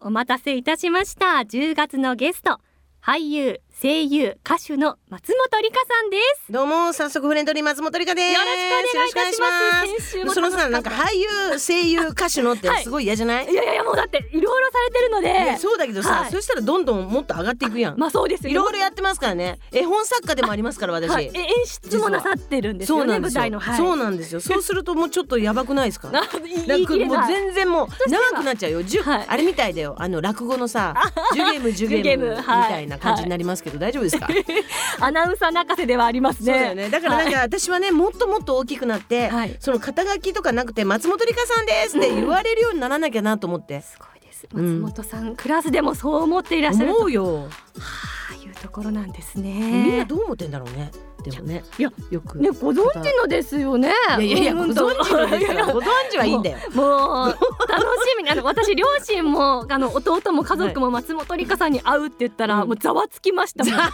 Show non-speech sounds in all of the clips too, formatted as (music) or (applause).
お待たせいたしました。10月のゲスト俳優声優歌手の松本里香さんです。どうも早速フレンドリー松本里香です。よろしくお願いいたします。よろしくお願いします。そのさなんか俳優声優歌手のってすごい嫌じゃない、(laughs) いやいやもうだっていろいろされてるので、ね、そうだけどさ、はい。そしたらどんどんもっと上がっていくやん。まあそうですよ。いろいろやってますからね。絵本作家でもありますから私、はい、え演出もなさってるんですよねそうなんですよ、舞台の、はい、そうなんですよ。そうするともうちょっとやばくないですか？な (laughs) なんかもう全然もう長くなっちゃうよ、はい。あれみたいだよ。あの落語のさ「(laughs) ジュゲームジュゲームーム」みはい。たいな感じになりますけど、大丈夫ですか？(laughs) アナウンサー泣かせではありますね。そうだよね。だからなんか私はねもっともっと大きくなって、はい。その肩書きとかなくて松本里香さんですって言われるようにならなきゃなと思って、すごいです。うん松本さん、クラスでもそう思っていらっしゃると。思うよ。はあいうところなんですみんなねどう思ってんだろうねでもねいやよくねご存知のですよね。いやいやいやごうん存知のですよ。ご存知はいいんだよ。もう楽しみ。にあの私両親もあの弟も家族も松本里香さんに会うって言ったら、うん。もうざわつきましたもん。山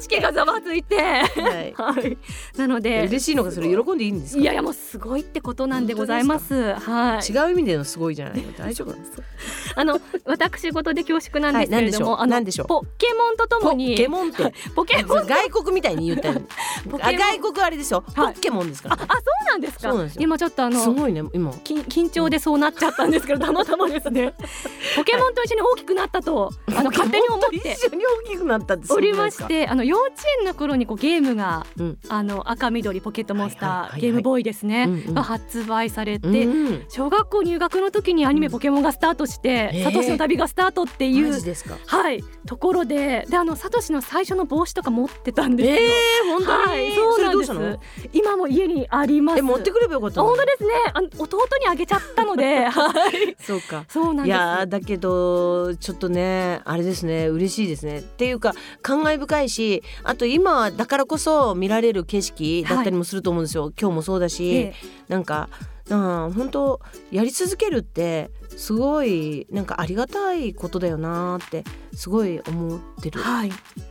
口家がざわついて。はい。はい。なので嬉しいのかそれ喜んでいいんですか？いやいやもうすごいってことなんでございます。はい。違う意味でのすごいじゃないの大丈夫 (laughs) あの私事で恐縮なんですけれども、はい何でしょう？あのポケモンとともポにケモンって。ポケモン外国みたいに言った外国あれですよポはい。ッケモンですからね。ああそうなんですですよ。今ちょっとあのすごいね今。き緊張でそうなっちゃったんですけどたまたまですね。(laughs) ポケモンと一緒に大きくなったとあの勝手に思って。一緒に大きくなったってすおりましてあの幼稚園の頃にこうゲームが、うん。あの赤緑ポケットモンスター、はいはいはいはい。ゲームボーイですね、うんうん。が発売されて、うん小学校入学の時にアニメうんポケモンがスタートして、へー。サトシの旅がスタートっていうマジですか？はいところでであのサトシの最初の帽子とか持ってたんですよ。えー、本当に、はい、そうなんです。今も家にあります。たのえ持ってくればよかった本当ですね。あの弟にあげちゃったので、(laughs) はい。そうかそうなんです。いやーだけどちょっとねあれですね嬉しいですねっていうか感慨深いしあと今だからこそ見られる景色だったりもすると思うんですよ、今日もそうだし、ええなんかうん本当やり続けるってすごいなんかありがたいことだよなーってすごい思ってる。はい。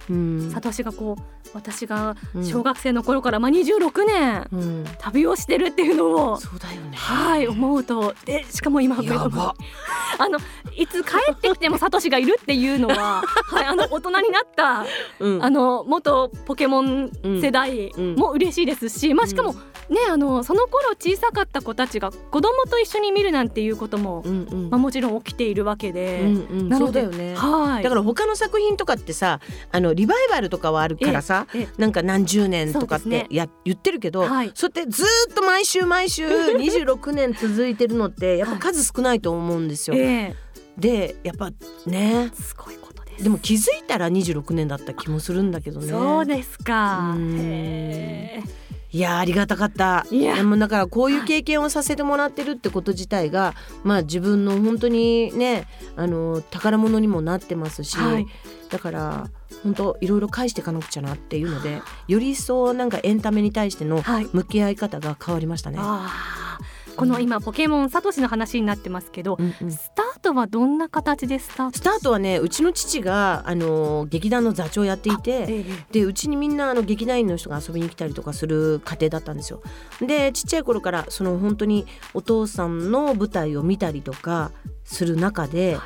うんサトシがこう私がうん小学生の頃から、まあ26年うん、旅をしてるっていうのを。そうだよね。はい思うとでしかも今やば。(laughs) あのいつ帰ってきてもサトシがいるっていうのは (laughs) はいあの大人になったうんあの元ポケモン世代うんも嬉しいですし、まあしかもねあのその頃小さかった子たちが子供と一緒に見るなんていうことも、うんうん。まあもちろん起きているわけで、うんうん。なのでそうだよね。はい。だから他の作品とかってさあのリバイバルとかはあるからさ、ええなんか何十年とかってや、言ってるけど、はい。そうやってずーっと毎週毎週 (laughs) 26年続いてるのってやっぱ数少ないと思うんですよ。えでやっぱね。えすごいことです。でも気づいたら26年だった気もするんだけどね。そうですか。うん。へえいやーありがたかったいやでもだからこういう経験をさせてもらってるってこと自体がまあ自分の本当にねあの宝物にもなってますし、はいだから本当いろいろ返していかなくちゃなっていうのでより一層なんかエンタメに対してのはい。向き合い方が変わりましたね。ああこの今ポケモンサトシの話になってますけど、うんうん。スタートはどんな形でスタートスタートはねうちの父があの劇団の座長をやっていてええでうちにみんなあの劇団員の人が遊びに来たりとかする家庭だったんですよ。でちっちゃい頃からその本当にお父さんの舞台を見たりとかする中で、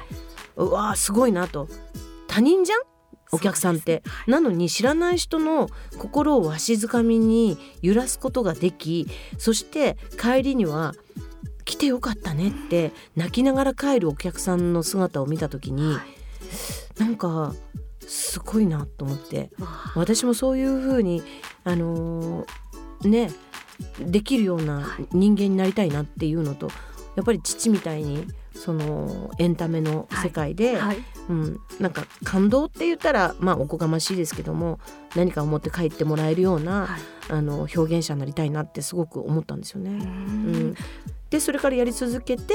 うわーすごいなと。他人じゃん？お客さんって、なのに知らない人の心をわしづかみに揺らすことができそして帰りには来てよかったねって泣きながら帰るお客さんの姿を見た時に、なんかすごいなと思って。私もそういう風にあのーねできるような人間になりたいなっていうのとやっぱり父みたいにそのエンタメの世界で、はい。うん、なんか感動って言ったらまあおこがましいですけども何かを持って帰ってもらえるような、はい。あの表現者になりたいなってすごく思ったんですようね。うん。ん。でそれからやり続けて、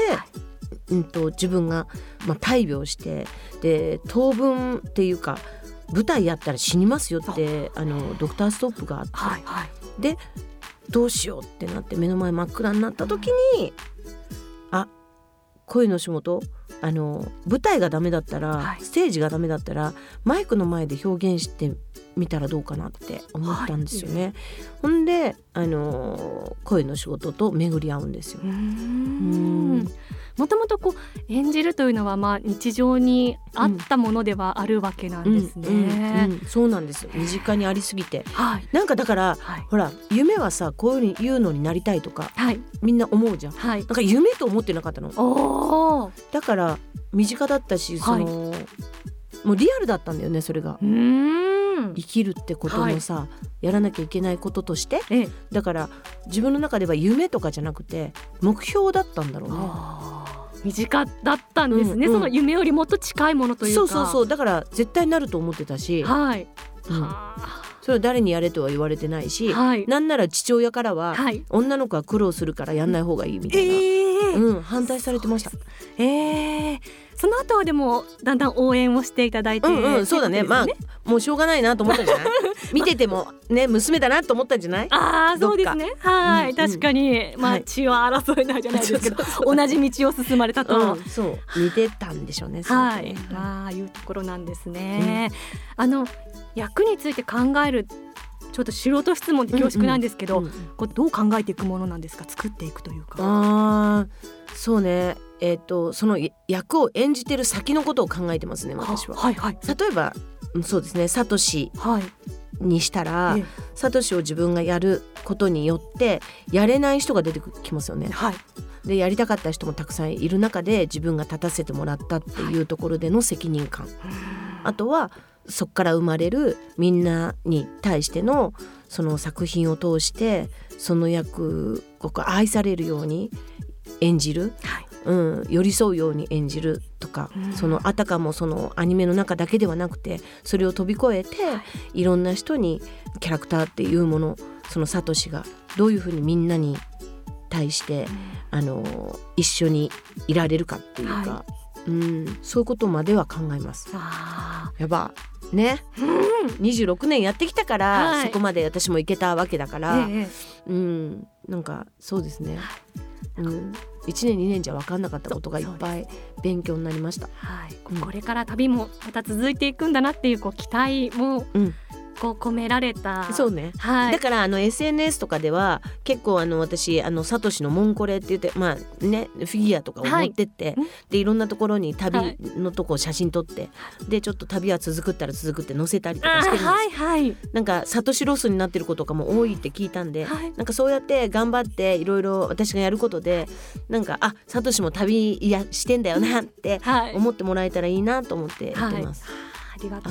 うん、と自分が、まあ、大病してで当分っていうか舞台やったら死にますよってあのドクターストップがあって、はいはい。でどうしようってなって目の前真っ暗になった時にあ声の仕事あの舞台がダメだったら、はい。ステージがダメだったらマイクの前で表現してみたらどうかなって思ったんですよね。ほんであの声の仕事と巡り合うんですよ。うん。もともとこう演じるというのはまあ日常にあったものではあるわけなんですね。うんうんうん。そうなんですよ。身近にありすぎて。はい。なんかだからはい。ほら夢はさこういうふうに言うのになりたいとかはい。みんな思うじゃん。はい。なんか夢と思ってなかったの。おおだから身近だったしその、もうリアルだったんだよねそれが。うーん生きるってことのさ、やらなきゃいけないこととしてええ。だから自分の中では夢とかじゃなくて目標だったんだろうね。身近だったんですね、うんうん。その夢よりもっと近いものというか。そうそうそう。だから絶対なると思ってたし、はい、うん。はそれは誰にやれとは言われてないし、あはい。なんなら父親からは、はい。女の子は苦労するからやんない方がいいみたいな、ええうん、反対されてました。ええその後はでもだんだん応援をしていただいて、うんうんそうだねってことですよもうしょうがないなと思ったんじゃない？(laughs) 見ててもね娘だなと思ったんじゃない？ああそうですね。はい、うん確かに。まあ、はい血は争えないじゃないですけどそうそうそう同じ道を進まれたと、うん、そう。似てたんでしょうねはい。ああいうところなんですね、あの役について考えるちょっと素人質問で恐縮なんですけど、うんうんこれどう考えていくものなんですか？作っていくというか。あーそうねえっ、とその役を演じてる先のことを考えてますね私は。はいはい。例えばうんそうですねサトシはい。にしたらええ。サトシを自分がやることによってやれない人が出てきますよね。はい。でやりたかった人もたくさんいる中で自分が立たせてもらったっていうところでの責任感。あとはそこから生まれるみんなに対してのその作品を通してその役を愛されるように演じる、はいうん、寄り添うように演じるとか、うん。そのあたかもそのアニメの中だけではなくてそれを飛び越えて、い、ろんな人にキャラクターっていうものそのサトシがどういうふうにみんなに対してあの一緒にいられるかっていうか、はうん、そういうことまでは考えます。あ。やば。ね。ーうん26年やってきたから、はい。そこまで私も行けたわけだから、ええ。うんなんかそうですね、うん、1年2年じゃ分かんなかったことがいっぱい勉強になりました。はい、こうん。これから旅もまた続いていくんだなっていうこう期待もうんこう込められた、そうね。はい。だからあの SNS とかでは結構あの私あのサトシのモンコレって言ってまあねフィギュアとかを持ってって、うん。でいろんなところに旅はい。のとこを写真撮って、でちょっと旅は続くったら続くって載せたりとあかしてるんです。よはいはい。なんかサトシロスになってる子とかも多いって聞いたんで、はい。なんかそうやって頑張っていろいろ私がやることでなんかあサトシも旅いやしてんだよなってはい。思ってもらえたらいいなと思ってやってます。ありがとうござい。ます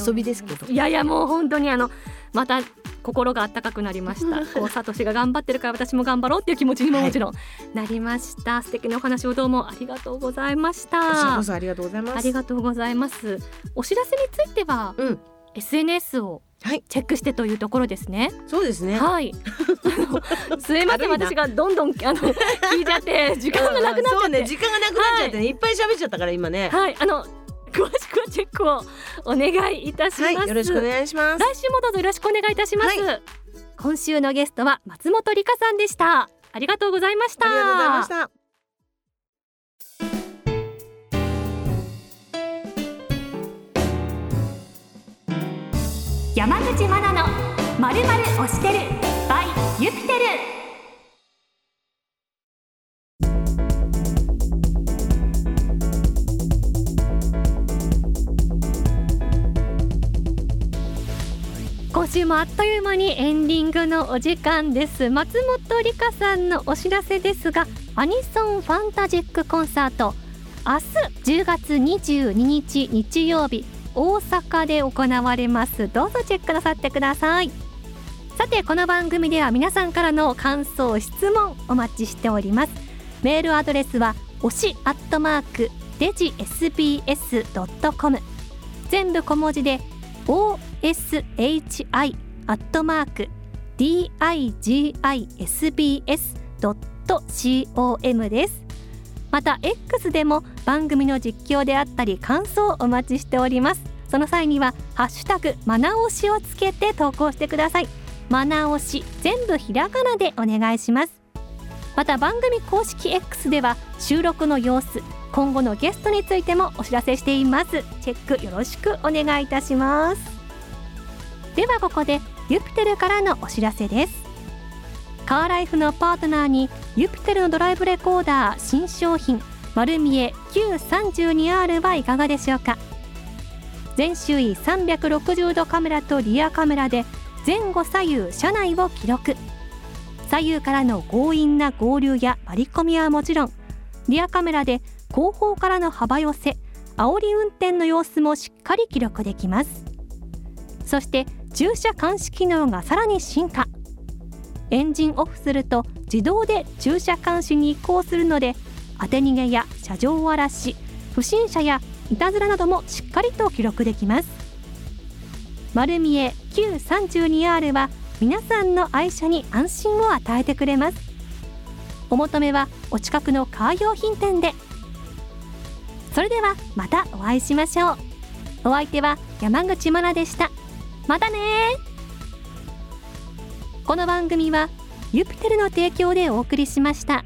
遊びですけど。いやいやもう本当にあのまた心が温かくなりました。(laughs) こうサトシが頑張ってるから私も頑張ろうっていう気持ちにももちろんなりました、素敵なお話をどうもありがとうございました。ありがとうございます。ありがとうございます。お知らせについては、うん。SNS をはい。チェックしてというところですね。そうですね。はい。(laughs) すいません。私がどんどんあの聞いちゃって時間がなくなっちゃって、そうね。時間がなくなっちゃってね、い、っぱい喋っちゃったから今ね。はい。あの詳しくはチェックをお願いいたします。はいよろしくお願いします。来週もどうぞよろしくお願いいたします。は今週のゲストは松本理香さんでした。ありがとうございました。ありがとうございました。山口真奈のまるまる推してる by ユピテル。もあっという間にエンディングのお時間です。松本理香さんのお知らせですがアニソンファンタジックコンサート。明日10月22日日曜日大阪で行われます。どうぞチェックなさってください。さてこの番組では皆さんからの感想質問お待ちしております。メールアドレスは推しアットマークデジ SBS.com 全部小文字で OSHI アットマーク DIGISBS.com です。また X でも番組の実況であったり感想をお待ちしております。その際にはハッシュタグマナ押しをつけて投稿してください。マナ押し全部ひらがなでお願いします。また番組公式 X では収録の様子今後のゲストについてもお知らせしています。チェックよろしくお願いいたします。ではここでユピテルからのお知らせです。カーライフのパートナーにユピテルのドライブレコーダー新商品丸見え Q32R はいかがでしょうか。全周囲360度カメラとリアカメラで前後左右車内を記録。左右からの強引な合流や割り込みはもちろんリアカメラで後方からの幅寄せ煽り運転の様子もしっかり記録できます。そして駐車監視機能がさらに進化。エンジンオフすると自動で駐車監視に移行するので当て逃げや車上荒らし不審者やいたずらなどもしっかりと記録できます。丸見え Q32R は皆さんの愛車に安心を与えてくれます。お求めはお近くのカー用品店で。それではまたお会いしましょう。お相手は山口真奈でした。またねこの番組はユピテルの提供でお送りしました。